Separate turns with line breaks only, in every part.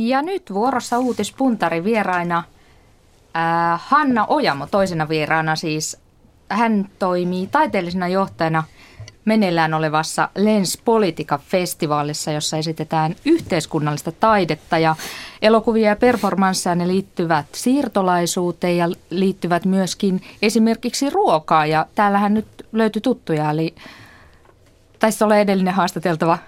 Ja nyt vuorossa uutispuntari vieraina äh, Hanna Ojamo toisena vieraana siis. Hän toimii taiteellisena johtajana meneillään olevassa Lens Politica-festivaalissa, jossa esitetään yhteiskunnallista taidetta ja elokuvia ja performansseja. Ne liittyvät siirtolaisuuteen ja liittyvät myöskin esimerkiksi ruokaa. Ja täällähän nyt löytyi tuttuja, eli taisi olla edellinen haastateltava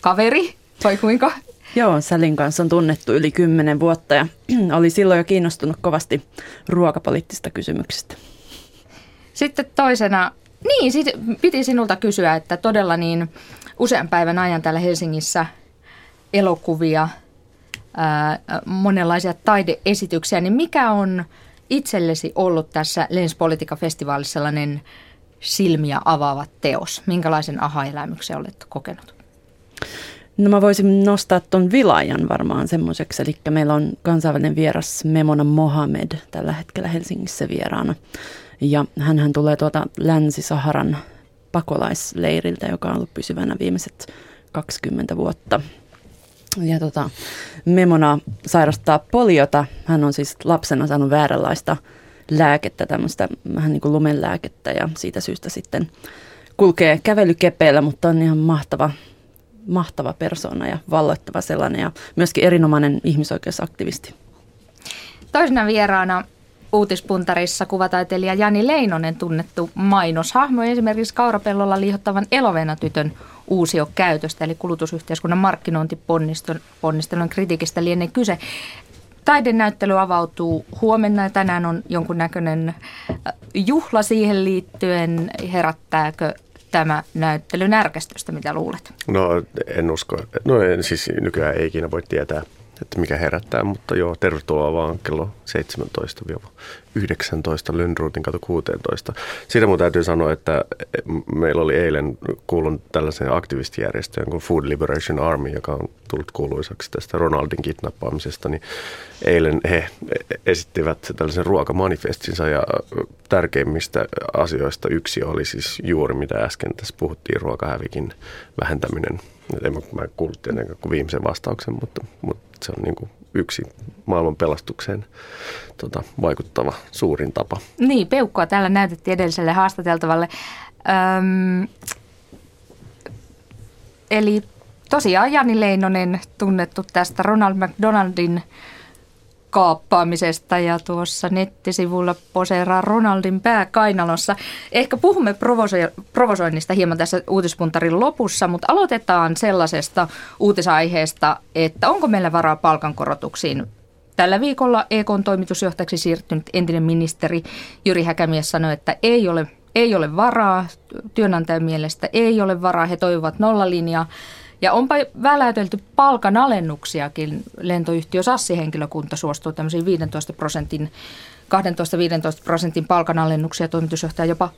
kaveri, vai kuinka?
Joo, Sälin kanssa on tunnettu yli kymmenen vuotta ja oli silloin jo kiinnostunut kovasti ruokapoliittista kysymyksistä.
Sitten toisena, niin sit piti sinulta kysyä, että todella niin usean päivän ajan täällä Helsingissä elokuvia, ää, monenlaisia taideesityksiä, niin mikä on itsellesi ollut tässä Lens Politica-festivaalissa sellainen silmiä avaava teos? Minkälaisen aha-elämyksen olet kokenut?
No mä voisin nostaa tuon Vilajan varmaan semmoiseksi, eli meillä on kansainvälinen vieras Memona Mohamed tällä hetkellä Helsingissä vieraana. Ja hän tulee tuota Länsi-Saharan pakolaisleiriltä, joka on ollut pysyvänä viimeiset 20 vuotta. Ja tota, Memona sairastaa poliota. Hän on siis lapsena saanut vääränlaista lääkettä, tämmöistä vähän niin kuin lumenlääkettä ja siitä syystä sitten kulkee kävelykepeillä, mutta on ihan mahtava mahtava persona ja valloittava sellainen ja myöskin erinomainen ihmisoikeusaktivisti.
Toisena vieraana uutispuntarissa kuvataiteilija Jani Leinonen tunnettu mainoshahmo esimerkiksi kaurapellolla liihottavan elovenatytön uusio käytöstä, eli kulutusyhteiskunnan markkinointiponnistelun kritiikistä lienee kyse. Taidenäyttely avautuu huomenna ja tänään on jonkunnäköinen äh, juhla siihen liittyen. Herättääkö tämä näyttely närkästystä, mitä luulet?
No en usko. No en, siis nykyään ei ikinä voi tietää, että mikä herättää, mutta joo, tervetuloa vaan kello 17-19 Lönnruutin kato 16. Siitä mun täytyy sanoa, että meillä oli eilen kuulun tällaisen aktivistijärjestöön kuin Food Liberation Army, joka on tullut kuuluisaksi tästä Ronaldin kidnappaamisesta, niin eilen he esittivät tällaisen ruokamanifestinsa ja tärkeimmistä asioista yksi oli siis juuri mitä äsken tässä puhuttiin, ruokahävikin vähentäminen. En mä, mä kuullut tietenkään kuin viimeisen vastauksen, mutta, mutta se on niin kuin yksi maailman pelastukseen tota, vaikuttava suurin tapa.
Niin, peukkua täällä näytettiin edelliselle haastateltavalle. Öm, eli tosiaan Jani Leinonen tunnettu tästä Ronald McDonaldin kaappaamisesta ja tuossa nettisivulla poseeraa Ronaldin pää kainalossa. Ehkä puhumme provoso- provosoinnista hieman tässä uutispuntarin lopussa, mutta aloitetaan sellaisesta uutisaiheesta, että onko meillä varaa palkankorotuksiin Tällä viikolla EKn toimitusjohtajaksi siirtynyt entinen ministeri Jyri Häkämies sanoi, että ei ole, ei ole varaa, työnantajan mielestä ei ole varaa, he toivovat nollalinjaa. Ja onpa väläytelty palkanalennuksiakin. Lentoyhtiö Sassi-henkilökunta suostuu tämmöisiin 15 prosentin, 12-15 prosentin palkanalennuksia, toimitusjohtaja jopa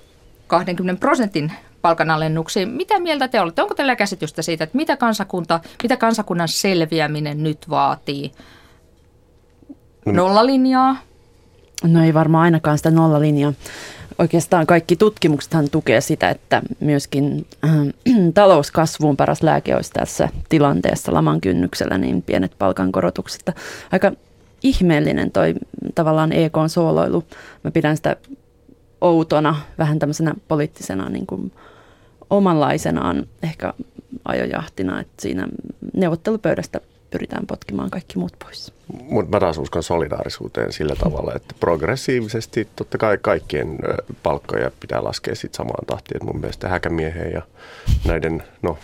20 prosentin palkanalennuksiin. Mitä mieltä te olette? Onko teillä käsitystä siitä, että mitä, kansakunta, mitä kansakunnan selviäminen nyt vaatii? No nollalinjaa?
No ei varmaan ainakaan sitä nollalinjaa oikeastaan kaikki tutkimuksethan tukee sitä, että myöskin äh, talouskasvuun paras lääke olisi tässä tilanteessa laman kynnyksellä niin pienet palkankorotukset. Aika ihmeellinen toi tavallaan EK-sooloilu. Mä pidän sitä outona, vähän tämmöisenä poliittisena niin kuin omanlaisenaan ehkä ajojahtina, että siinä neuvottelupöydästä pyritään potkimaan kaikki muut pois.
Mutta mä taas uskon solidaarisuuteen sillä tavalla, että progressiivisesti totta kai kaikkien palkkoja pitää laskea sitten samaan tahtiin. Et mun mielestä häkämiehen ja näiden, no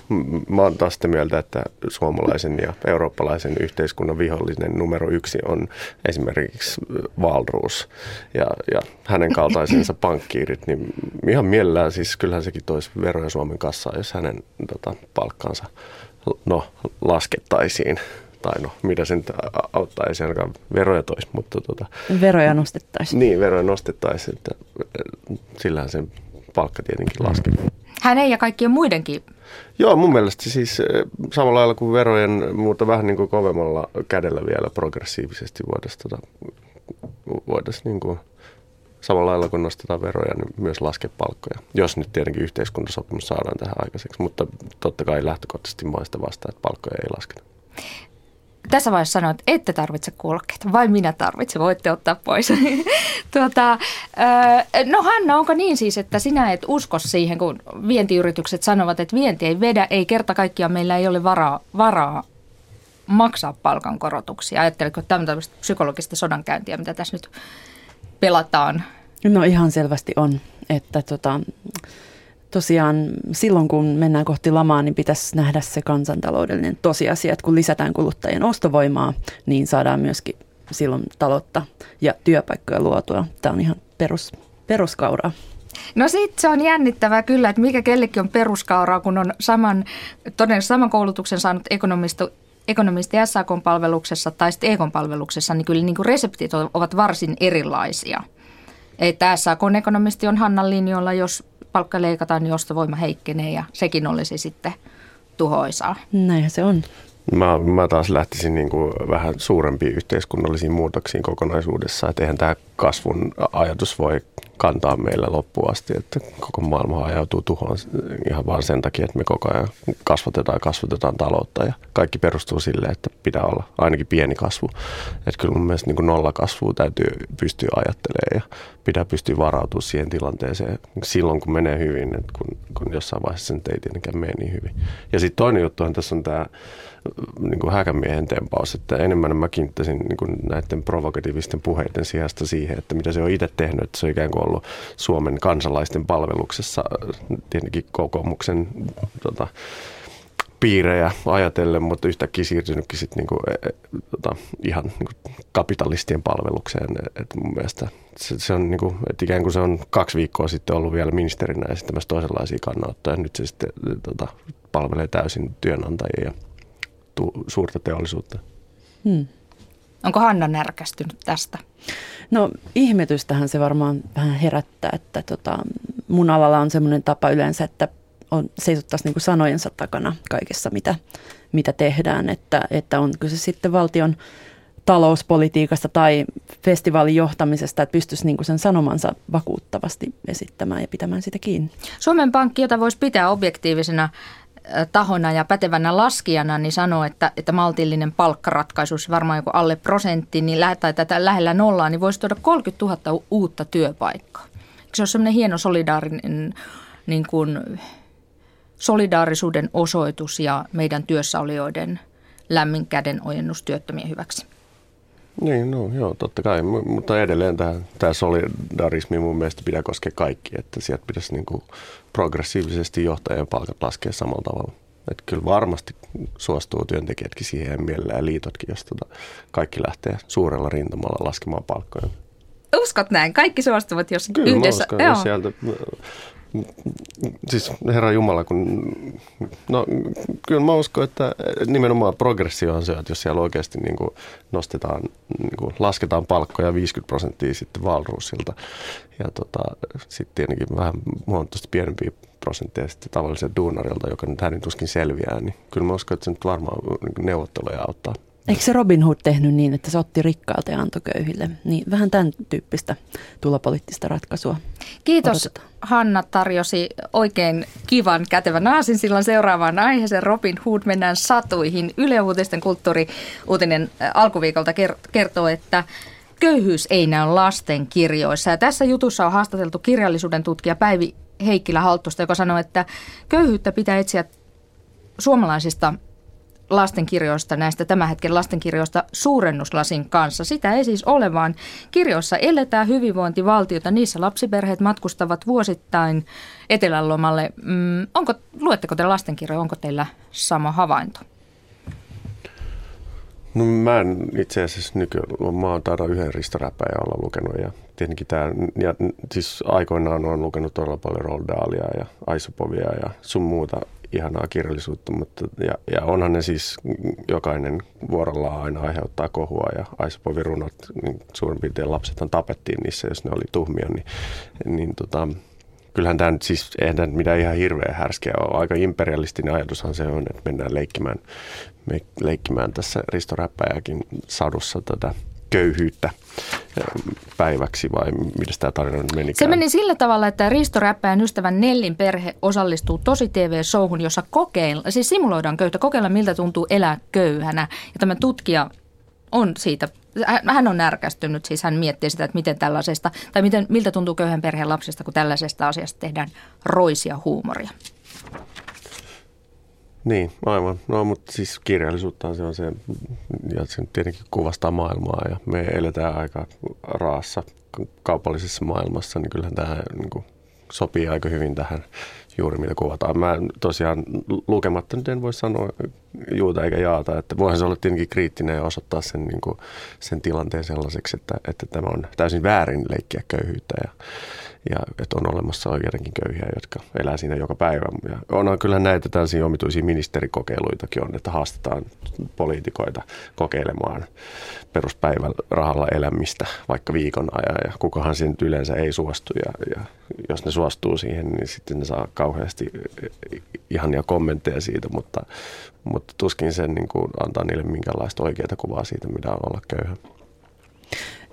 mä oon taas sitä mieltä, että suomalaisen ja eurooppalaisen yhteiskunnan vihollinen numero yksi on esimerkiksi Valruus ja, ja hänen kaltaisensa pankkiirit, niin ihan mielellään siis kyllähän sekin toisi veroja Suomen kassaan, jos hänen tota, palkkansa no, laskettaisiin. Tai no, mitä sen auttaisi, ainakaan veroja toisi, mutta tota,
Veroja nostettaisiin.
Niin, veroja nostettaisiin, että sillähän sen palkka tietenkin laskee.
Hänen ja kaikkien muidenkin
Joo, mun mielestä siis samalla lailla kuin verojen, mutta vähän niin kuin kovemmalla kädellä vielä progressiivisesti voitaisiin tota, voitais niin kuin samalla lailla kun nostetaan veroja, niin myös laske palkkoja. Jos nyt tietenkin yhteiskuntasopimus saadaan tähän aikaiseksi, mutta totta kai lähtökohtaisesti maista vastaan, että palkkoja ei lasketa.
tässä vaiheessa sanoa, että ette tarvitse kuulokkeita, vai minä tarvitsen, voitte ottaa pois. tuota, no Hanna, onko niin siis, että sinä et usko siihen, kun vientiyritykset sanovat, että vienti ei vedä, ei kerta kaikkiaan meillä ei ole varaa, varaa maksaa palkankorotuksia? Ajatteletko tämmöistä psykologista sodankäyntiä, mitä tässä nyt pelataan?
No ihan selvästi on, että tota, tosiaan silloin kun mennään kohti lamaa, niin pitäisi nähdä se kansantaloudellinen tosiasia, että kun lisätään kuluttajien ostovoimaa, niin saadaan myöskin silloin taloutta ja työpaikkoja luotua. Tämä on ihan perus, peruskauraa.
No sitten se on jännittävää kyllä, että mikä kellekin on peruskauraa, kun on saman, todennäköisesti saman koulutuksen saanut ekonomisti, ekonomisti SAK-palveluksessa tai sitten EK-palveluksessa, niin kyllä niin kuin reseptit ovat varsin erilaisia. Että SAK-ekonomisti on Hannan linjoilla, jos palkka leikataan, niin ostovoima heikkenee ja sekin olisi sitten tuhoisaa.
Näinhän se on.
Mä, mä taas lähtisin niin kuin vähän suurempiin yhteiskunnallisiin muutoksiin kokonaisuudessa, että eihän tämä kasvun ajatus voi kantaa meillä loppuun asti, että koko maailma ajautuu tuhoon ihan vaan sen takia, että me koko ajan kasvatetaan kasvatetaan taloutta ja kaikki perustuu sille, että pitää olla ainakin pieni kasvu. Että kyllä mun mielestä niin kuin nolla kasvua täytyy pystyä ajattelemaan ja pitää pystyä varautumaan siihen tilanteeseen silloin, kun menee hyvin, että kun, kun jossain vaiheessa sen ei tietenkään mene niin hyvin. Ja sitten toinen juttu on tässä on tämä niin kuin häkämiehen tempaus, että enemmän mä kiinnittäisin niin kuin näiden provokatiivisten puheiden sijasta siihen, että mitä se on itse tehnyt, että se on ikään kuin ollut Suomen kansalaisten palveluksessa tietenkin kokoomuksen tota, piirejä ajatellen, mutta yhtäkkiä siirtynytkin sit niinku, e, e, tota, ihan niinku kapitalistien palvelukseen. Et mun mielestä se, se on niinku, et ikään kuin se on kaksi viikkoa sitten ollut vielä ministerinä esittämässä toisenlaisia kannanottoja. Nyt se sitten tota, palvelee täysin työnantajia ja tu, suurta teollisuutta. Hmm.
Onko Hanna närkästynyt tästä?
No ihmetystähän se varmaan vähän herättää, että tota, mun alalla on semmoinen tapa yleensä, että on, seisottaisiin niin sanojensa takana kaikessa, mitä, mitä tehdään, että, että on kyse sitten valtion talouspolitiikasta tai festivaalin johtamisesta, että pystyisi niin kuin sen sanomansa vakuuttavasti esittämään ja pitämään sitä kiinni.
Suomen Pankki, jota voisi pitää objektiivisena tahona ja pätevänä laskijana, niin sanoo, että, että maltillinen palkkaratkaisu, varmaan joku alle prosentti, niin lähe, tai tätä lähellä nollaa, niin voisi tuoda 30 000 uutta työpaikkaa. Se on semmoinen hieno solidaarinen niin kuin, solidaarisuuden osoitus ja meidän työssäolijoiden lämmin käden ojennus työttömien hyväksi.
Niin, no joo, totta kai, mutta edelleen tämä, tämä solidarismi mun mielestä pitää koskea kaikki, että sieltä pitäisi niin kuin progressiivisesti johtajien palkat laskea samalla tavalla. Että kyllä varmasti suostuu työntekijätkin siihen mielellään liitotkin, jos tota kaikki lähtee suurella rintamalla laskemaan palkkoja.
Uskot näin? Kaikki suostuvat, jos
kyllä
yhdessä...
Kyllä sieltä siis Herra Jumala, kun, no kyllä mä uskon, että nimenomaan progressio on se, että jos siellä oikeasti niin kuin nostetaan, niin kuin lasketaan palkkoja 50 prosenttia sitten Valruusilta ja tota, sitten tietenkin vähän huomattavasti pienempiä prosentteja sitten tavalliselta duunarilta, joka nyt hänen tuskin selviää, niin kyllä mä uskon, että se nyt varmaan niin neuvotteluja auttaa.
Eikö se Robin Hood tehnyt niin, että se otti rikkaalta ja antoi köyhille? Niin vähän tämän tyyppistä tulopoliittista ratkaisua.
Kiitos odotetaan. Hanna tarjosi oikein kivan kätevän aasin silloin seuraavaan aiheeseen. Robin Hood mennään satuihin. Yle Uutisten kulttuuriuutinen äh, alkuviikolta kertoo, että köyhyys ei näy lasten kirjoissa. Ja tässä jutussa on haastateltu kirjallisuuden tutkija Päivi Heikkilä Halttusta, joka sanoi, että köyhyyttä pitää etsiä suomalaisista lastenkirjoista, näistä tämän hetken lastenkirjoista suurennuslasin kanssa. Sitä ei siis ole, vaan kirjoissa eletään hyvinvointivaltiota. Niissä lapsiperheet matkustavat vuosittain etelälomalle. Mm, onko, luetteko te lastenkirjoja, onko teillä sama havainto?
No mä en itse asiassa nykyään, mä oon taida yhden ristoräpäjä olla lukenut ja tietenkin tämä, ja siis aikoinaan on lukenut todella paljon Roldalia ja Aisopovia ja sun muuta ihanaa kirjallisuutta, mutta ja, ja onhan ne siis jokainen vuorollaan aina aiheuttaa kohua ja Aisopovin runot, niin suurin piirtein lapsethan tapettiin niissä, jos ne oli tuhmia, niin, niin tota, kyllähän tämä nyt siis, eihän tämä mitään ihan hirveän härskeä ole. Aika imperialistinen ajatushan se on, että mennään leikkimään, me, leikkimään tässä Risto Räppäjäkin sadussa tätä köyhyyttä. Päiväksi vai miten tämä tarina meni?
Se meni sillä tavalla, että Risto Räppäjän ystävän Nellin perhe osallistuu tosi TV-showhun, jossa kokeilla, siis simuloidaan köyhtä, kokeilla miltä tuntuu elää köyhänä. Ja tämä tutkija on siitä, hän on närkästynyt, siis hän miettii sitä, että miten tällaisesta, tai miten, miltä tuntuu köyhän perheen lapsesta, kun tällaisesta asiasta tehdään roisia huumoria.
Niin, aivan. No, mutta siis kirjallisuutta se on se, ja se tietenkin kuvastaa maailmaa, ja me eletään aika raassa kaupallisessa maailmassa, niin kyllähän tämä niin kuin, sopii aika hyvin tähän juuri mitä kuvataan. Mä tosiaan lukematta nyt en voi sanoa juuta eikä jaata, että voihan se olla tietenkin kriittinen ja osoittaa sen, niin kuin, sen tilanteen sellaiseksi, että, että tämä on täysin väärin leikkiä köyhyyttä ja, ja että on olemassa oikeudenkin köyhiä, jotka elää siinä joka päivä. Ja onhan kyllä näitä tällaisia omituisia ministerikokeiluitakin on, että haastetaan poliitikoita kokeilemaan peruspäivän rahalla elämistä vaikka viikon ajan ja kukahan sen yleensä ei suostu ja, ja jos ne suostuu siihen, niin sitten ne saa kauheasti ihania kommentteja siitä, mutta, mutta tuskin sen niin kuin antaa niille minkäänlaista oikeaa kuvaa siitä, mitä on olla köyhä.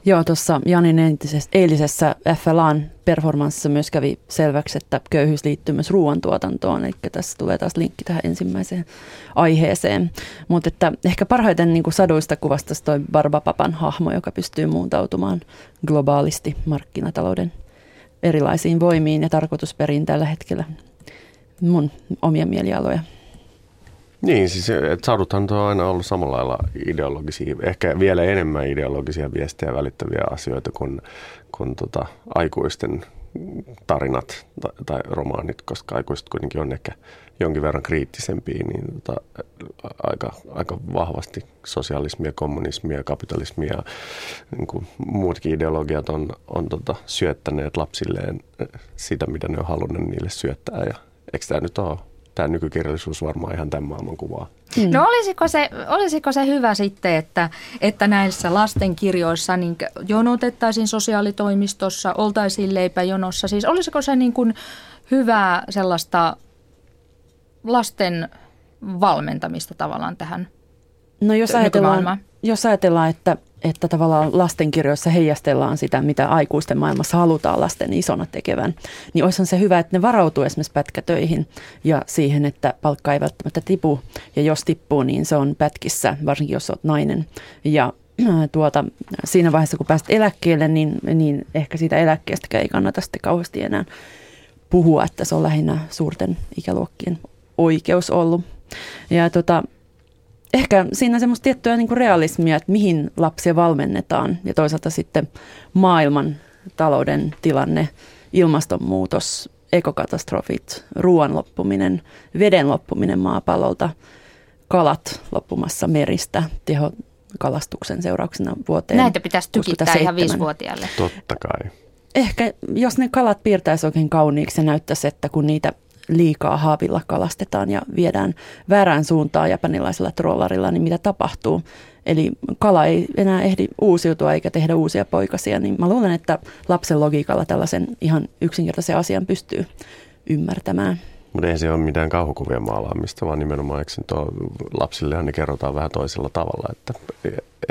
Joo, tuossa Janin entisessä, eilisessä FLAn performanssissa myös kävi selväksi, että köyhyys liittyy myös ruoantuotantoon, eli tässä tulee taas linkki tähän ensimmäiseen aiheeseen. Mutta että ehkä parhaiten niin kuin saduista kuvasta toi Barbapapan hahmo, joka pystyy muuntautumaan globaalisti markkinatalouden erilaisiin voimiin ja tarkoitusperiin tällä hetkellä mun omia mielialoja.
Niin, siis että saduthan on aina ollut samalla lailla ideologisia, ehkä vielä enemmän ideologisia viestejä välittäviä asioita kuin, kuin tota, aikuisten tarinat tai, tai romaanit, koska aikuiset kuitenkin on ehkä jonkin verran kriittisempiä, niin tota, aika, aika vahvasti sosialismia, kommunismia, kapitalismia, niin kuin muutkin ideologiat on, on tota, syöttäneet lapsilleen sitä, mitä ne on halunneet niille syöttää. Ja eikö tämä nyt ole tämä nykykirjallisuus varmaan ihan tämän maailman kuvaa.
Mm. No olisiko se, olisiko se hyvä sitten, että, että näissä lastenkirjoissa niin jonotettaisiin sosiaalitoimistossa, oltaisiin leipäjonossa? Siis olisiko se niin kuin hyvää sellaista lasten valmentamista tavallaan tähän
No jos ajatellaan, jos ajatellaan että, että tavallaan lastenkirjoissa heijastellaan sitä, mitä aikuisten maailmassa halutaan lasten isona tekevän, niin olisihan se hyvä, että ne varautuu esimerkiksi pätkätöihin ja siihen, että palkka ei välttämättä tipu. Ja jos tippuu, niin se on pätkissä, varsinkin jos olet nainen. Ja tuota, siinä vaiheessa, kun pääset eläkkeelle, niin, niin ehkä siitä eläkkeestä ei kannata sitten kauheasti enää puhua, että se on lähinnä suurten ikäluokkien oikeus ollut. Ja tota, ehkä siinä semmoista tiettyä niin kuin realismia, että mihin lapsia valmennetaan ja toisaalta sitten maailman talouden tilanne, ilmastonmuutos, ekokatastrofit, ruoan loppuminen, veden loppuminen maapallolta, kalat loppumassa meristä, teho kalastuksen seurauksena vuoteen.
Näitä pitäisi tykittää ihan viisivuotiaille.
Totta kai.
Ehkä jos ne kalat piirtäisi oikein kauniiksi ja näyttäisi, että kun niitä liikaa haavilla kalastetaan ja viedään väärään suuntaan japanilaisella trollarilla, niin mitä tapahtuu? Eli kala ei enää ehdi uusiutua eikä tehdä uusia poikasia, niin mä luulen, että lapsen logiikalla tällaisen ihan yksinkertaisen asian pystyy ymmärtämään.
Mutta ei se ole mitään kauhukuvien maalaamista, vaan nimenomaan eikö tuo, lapsillehan ne kerrotaan vähän toisella tavalla. Että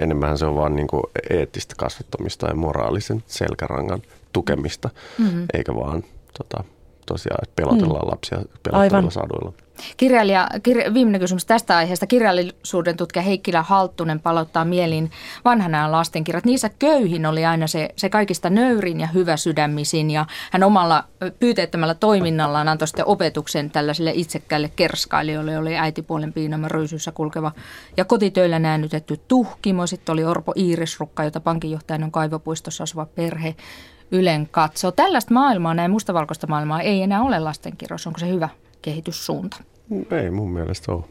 enemmän se on vaan niin kuin eettistä kasvattamista ja moraalisen selkärangan tukemista, mm-hmm. eikä vaan tota, tosiaan, että pelotellaan mm. lapsia pelottavilla saduilla.
Kirjailija, kir, viimeinen kysymys tästä aiheesta. Kirjallisuuden tutkija Heikkilä Halttunen palauttaa mieliin vanhan ajan lastenkirjat. Niissä köyhin oli aina se, se kaikista nöyrin ja hyvä sydämisin ja hän omalla pyyteettömällä toiminnallaan antoi sitten opetuksen tällaisille itsekkäille kerskailijoille, oli äitipuolen piinama ryysyssä kulkeva ja kotitöillä näännytetty tuhkimo. Sitten oli Orpo Iirisrukka, jota pankinjohtajan on kaivopuistossa asuva perhe. Ylen katsoo. Tällaista maailmaa, näin mustavalkoista maailmaa, ei enää ole lastenkirjoissa. Onko se hyvä kehityssuunta?
Ei mun mielestä ole.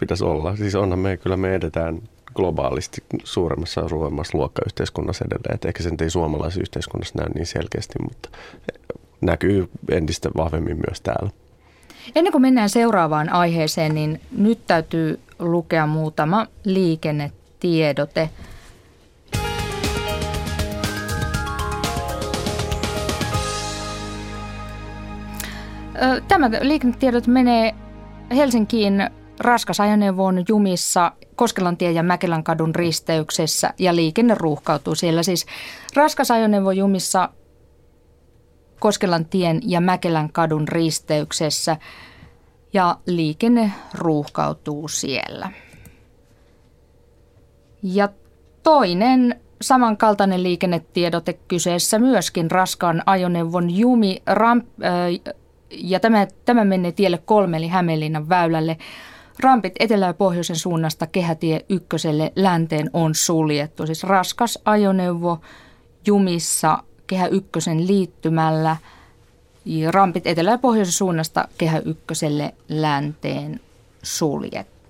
Pitäisi olla. Siis onhan me, kyllä me edetään globaalisti suuremmassa ja suuremmassa luokkayhteiskunnassa edelleen. Et ehkä sen ei suomalaisessa yhteiskunnassa näy niin selkeästi, mutta näkyy entistä vahvemmin myös täällä.
Ennen kuin mennään seuraavaan aiheeseen, niin nyt täytyy lukea muutama liikennetiedote. Tämä liikennetiedot menee Helsinkiin raskas ajoneuvo on jumissa Koskelantien ja Mäkelän kadun risteyksessä ja liikenne ruuhkautuu siellä. Siis raskas ajoneuvo jumissa Koskelantien ja Mäkelän kadun risteyksessä ja liikenne ruuhkautuu siellä. Ja toinen samankaltainen liikennetiedote kyseessä myöskin raskaan ajoneuvon jumi ramp, äh, ja tämä, tämä menee tielle kolme eli Hämeenlinnan väylälle. Rampit etelä- ja pohjoisen suunnasta kehätie ykköselle länteen on suljettu. Siis raskas ajoneuvo jumissa kehä ykkösen liittymällä. Rampit etelä- ja pohjoisen suunnasta kehä ykköselle länteen suljettu.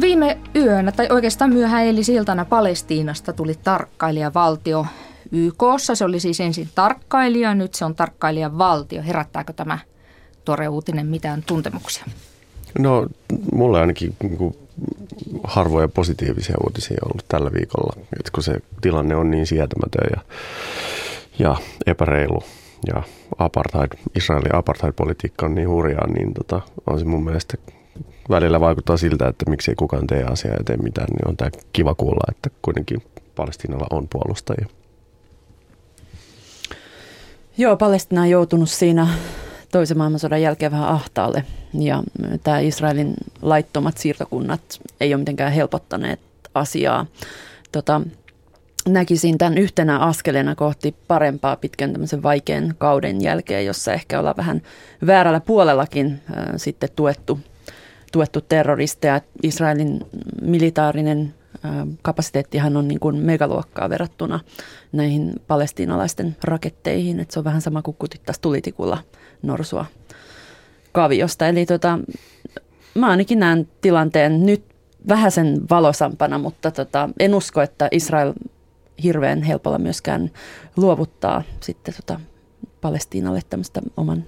Viime yönä, tai oikeastaan myöhään eli siltana Palestiinasta tuli tarkkailijavaltio YKssa. Se oli siis ensin tarkkailija, nyt se on tarkkailijavaltio. Herättääkö tämä tuore uutinen mitään tuntemuksia?
No, mulle ainakin niin kuin, harvoja positiivisia uutisia ollut tällä viikolla, että kun se tilanne on niin sietämätön ja, ja epäreilu ja apartheid, Israelin apartheid-politiikka on niin hurjaa, niin tota, on se mun mielestä välillä vaikuttaa siltä, että miksi ei kukaan tee asiaa ja tee mitään, niin on tämä kiva kuulla, että kuitenkin Palestiinalla on puolustajia.
Joo, Palestina on joutunut siinä toisen maailmansodan jälkeen vähän ahtaalle ja tämä Israelin laittomat siirtokunnat ei ole mitenkään helpottaneet asiaa. Tota, näkisin tämän yhtenä askeleena kohti parempaa pitkän tämmöisen vaikean kauden jälkeen, jossa ehkä ollaan vähän väärällä puolellakin äh, sitten tuettu tuettu terroristeja. Israelin militaarinen kapasiteettihan on niin kuin megaluokkaa verrattuna näihin palestiinalaisten raketteihin. Että se on vähän sama kuin kutittaisi tulitikulla norsua kaviosta. Eli tota, mä ainakin näen tilanteen nyt vähän sen valosampana, mutta tota, en usko, että Israel hirveän helpolla myöskään luovuttaa sitten tota Palestiinalle tämmöistä oman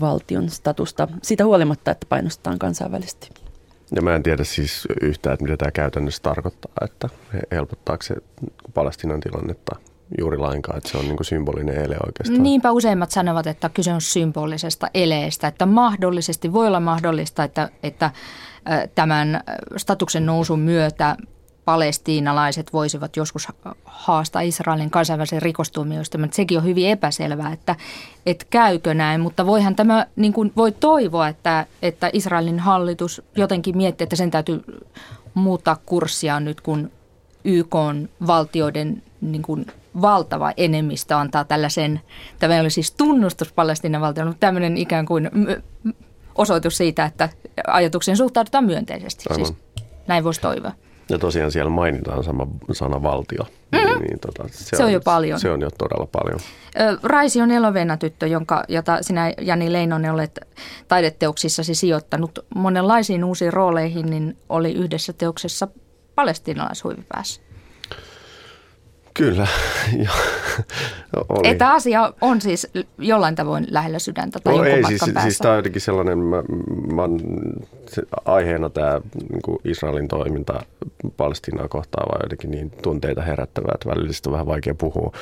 valtion statusta siitä huolimatta, että painostetaan kansainvälisesti.
Ja mä en tiedä siis yhtään, että mitä tämä käytännössä tarkoittaa, että helpottaako se Palestinan tilannetta juuri lainkaan, että se on niin kuin symbolinen ele oikeastaan.
Niinpä useimmat sanovat, että kyse on symbolisesta eleestä, että mahdollisesti voi olla mahdollista, että, että tämän statuksen nousun myötä palestiinalaiset voisivat joskus haastaa Israelin kansainvälisen rikostuomioistuimen. Sekin on hyvin epäselvää, että, että käykö näin, mutta voihan tämä, niin kuin voi toivoa, että, että Israelin hallitus jotenkin miettii, että sen täytyy muuttaa kurssia nyt, kun YK on valtioiden niin kuin valtava enemmistö antaa tällaisen, tämä ole siis tunnustus Palestiinan valtioon, mutta tämmöinen ikään kuin osoitus siitä, että ajatuksiin suhtaudutaan myönteisesti. Siis näin voisi toivoa.
Ja tosiaan siellä mainitaan sama sana valtio. Mm-hmm. Niin, niin,
tota, se, se on, on jo paljon.
Se on jo todella paljon.
Raisi on elovenna tyttö, jonka, jota sinä Jani Leinonen olet taideteoksissasi sijoittanut monenlaisiin uusiin rooleihin, niin oli yhdessä teoksessa palestinalaishuivipäässä.
Kyllä.
oli. Että asia on siis jollain tavoin lähellä sydäntä tai no, ei,
siis,
päässä.
siis tämä on jotenkin sellainen, mä, mä, se, aiheena tämä niin Israelin toiminta Palestiinaa kohtaan vai jotenkin niin tunteita herättävää, että välillä on vähän vaikea puhua,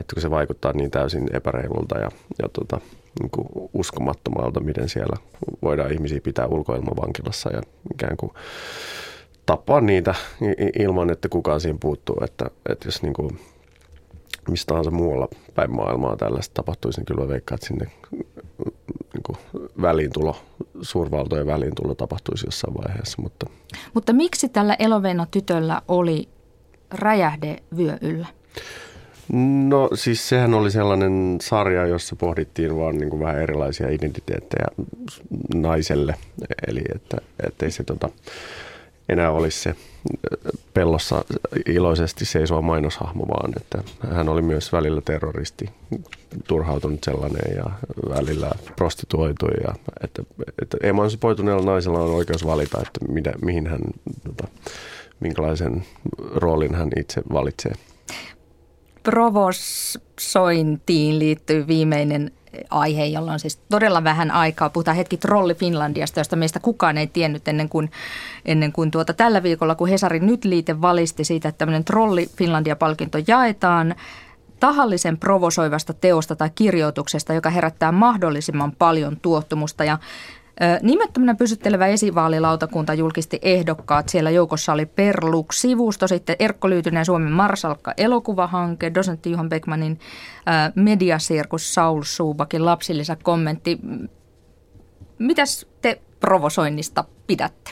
että kun se vaikuttaa niin täysin epäreilulta ja, ja tota, niin kuin uskomattomalta, miten siellä voidaan ihmisiä pitää ulkoilmavankilassa ja ikään kuin tappaa niitä ilman, että kukaan siihen puuttuu. Että, että jos niin kuin mistä tahansa muualla päin maailmaa tällaista tapahtuisi, niin kyllä mä veikkaan, että sinne niin kuin väliintulo, suurvaltojen väliintulo tapahtuisi jossain vaiheessa. Mutta,
mutta miksi tällä Elovena tytöllä oli räjähde vyö yllä?
No siis sehän oli sellainen sarja, jossa pohdittiin vaan niin kuin vähän erilaisia identiteettejä naiselle. Eli että ettei se tota, enää olisi se pellossa iloisesti seisova mainoshahmo, vaan että hän oli myös välillä terroristi, turhautunut sellainen ja välillä prostituoitu. Ja, että, että emansipoituneella naisella on oikeus valita, että mitä, mihin hän, tota, minkälaisen roolin hän itse valitsee.
Provosointiin liittyy viimeinen aihe, jolla on siis todella vähän aikaa. Puhutaan hetki Trolli Finlandiasta, josta meistä kukaan ei tiennyt ennen kuin, ennen kuin tuota tällä viikolla, kun Hesarin nyt liite valisti siitä, että tämmöinen Trolli Finlandia-palkinto jaetaan tahallisen provosoivasta teosta tai kirjoituksesta, joka herättää mahdollisimman paljon tuottumusta. Ja Nimettömänä pysyttelevä esivaalilautakunta julkisti ehdokkaat. Siellä joukossa oli Perlux-sivusto, sitten Erkko Lyytynen Suomen Marsalkka elokuvahanke, dosentti Juhan Beckmanin mediasirkus Saul Suubakin lapsillisä kommentti. Mitäs te provosoinnista pidätte?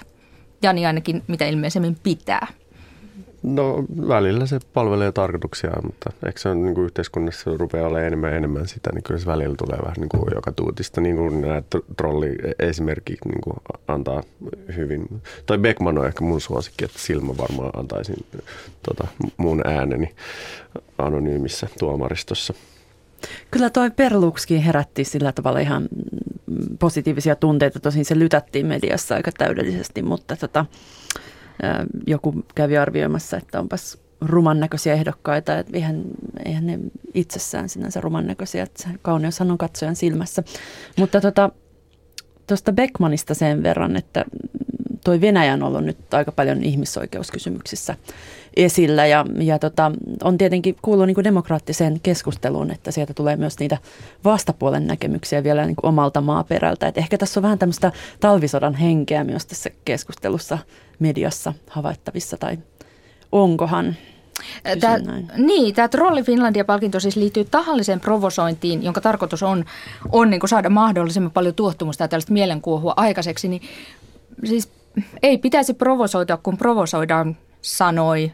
Jani ainakin mitä ilmeisemmin pitää.
No välillä se palvelee tarkoituksia, mutta eikö se on niin kuin yhteiskunnassa rupeaa olemaan enemmän ja enemmän sitä, niin kyllä se välillä tulee vähän niin kuin joka tuutista, niin kuin nämä trolli esimerkki niin kuin antaa hyvin. Tai Beckman on ehkä mun suosikki, että Silmä varmaan antaisin tota, mun ääneni anonyymissä tuomaristossa.
Kyllä toi Perlukskin herätti sillä tavalla ihan positiivisia tunteita. Tosin se lytättiin mediassa aika täydellisesti, mutta tota, joku kävi arvioimassa, että onpas ruman näköisiä ehdokkaita, että eihän, eihän ne itsessään sinänsä ruman näköisiä, että kauneushan on katsojan silmässä. Mutta tuosta tota, Beckmanista sen verran, että toi Venäjä on ollut nyt aika paljon ihmisoikeuskysymyksissä esillä ja, ja tota, on tietenkin kuuluu niin kuin demokraattiseen keskusteluun, että sieltä tulee myös niitä vastapuolen näkemyksiä vielä niin kuin omalta maaperältä. Et ehkä tässä on vähän tämmöistä talvisodan henkeä myös tässä keskustelussa mediassa havaittavissa tai onkohan?
Tämä, niin, tämä Trolli Finlandia-palkinto siis liittyy tahalliseen provosointiin, jonka tarkoitus on, on niin saada mahdollisimman paljon tuottumusta ja tällaista mielenkuohua aikaiseksi. Niin, siis ei pitäisi provosoida, kun provosoidaan, sanoi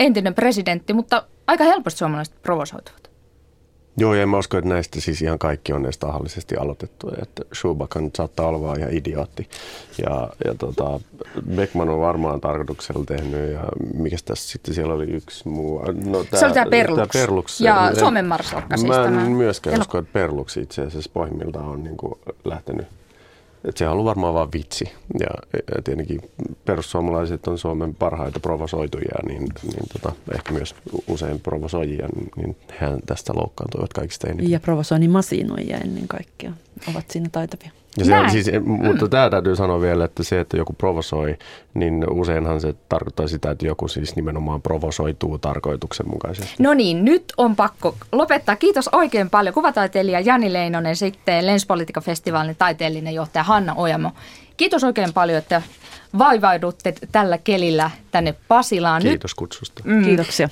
entinen presidentti, mutta aika helposti suomalaiset provosoituvat.
Joo, ja en mä usko, että näistä siis ihan kaikki on edes tahallisesti aloitettu. Että Schubakan saattaa olla vaan ihan idiootti. Ja, ja tota, Beckman on varmaan tarkoituksella tehnyt. Ja mikä tässä sitten siellä oli yksi muu?
No, tää, se oli tämä Perlux. Tää Perlux ja en, Suomen Marsalkka
siis Mä en myöskään usko, että Perlux itse asiassa pohjimmiltaan on niin kuin lähtenyt että se on ollut varmaan vain vitsi. Ja, ja tietenkin perussuomalaiset on Suomen parhaita provosoitujia, niin, niin tota, ehkä myös usein provosoijia, niin, niin hän tästä loukkaantuivat kaikista eniten.
Ja provosoinnin masinoijia ennen kaikkea ovat siinä taitavia.
Ja se on siis, mutta tämä täytyy sanoa vielä, että se, että joku provosoi, niin useinhan se tarkoittaa sitä, että joku siis nimenomaan provosoituu tarkoituksenmukaisesti.
No niin, nyt on pakko lopettaa. Kiitos oikein paljon kuvataiteilija Jani Leinonen, sitten Lenspolitiikka-festivaalin taiteellinen johtaja Hanna Ojamo. Kiitos oikein paljon, että vaivaudutte tällä kelillä tänne Pasilaan.
Kiitos kutsusta.
Mm. Kiitoksia.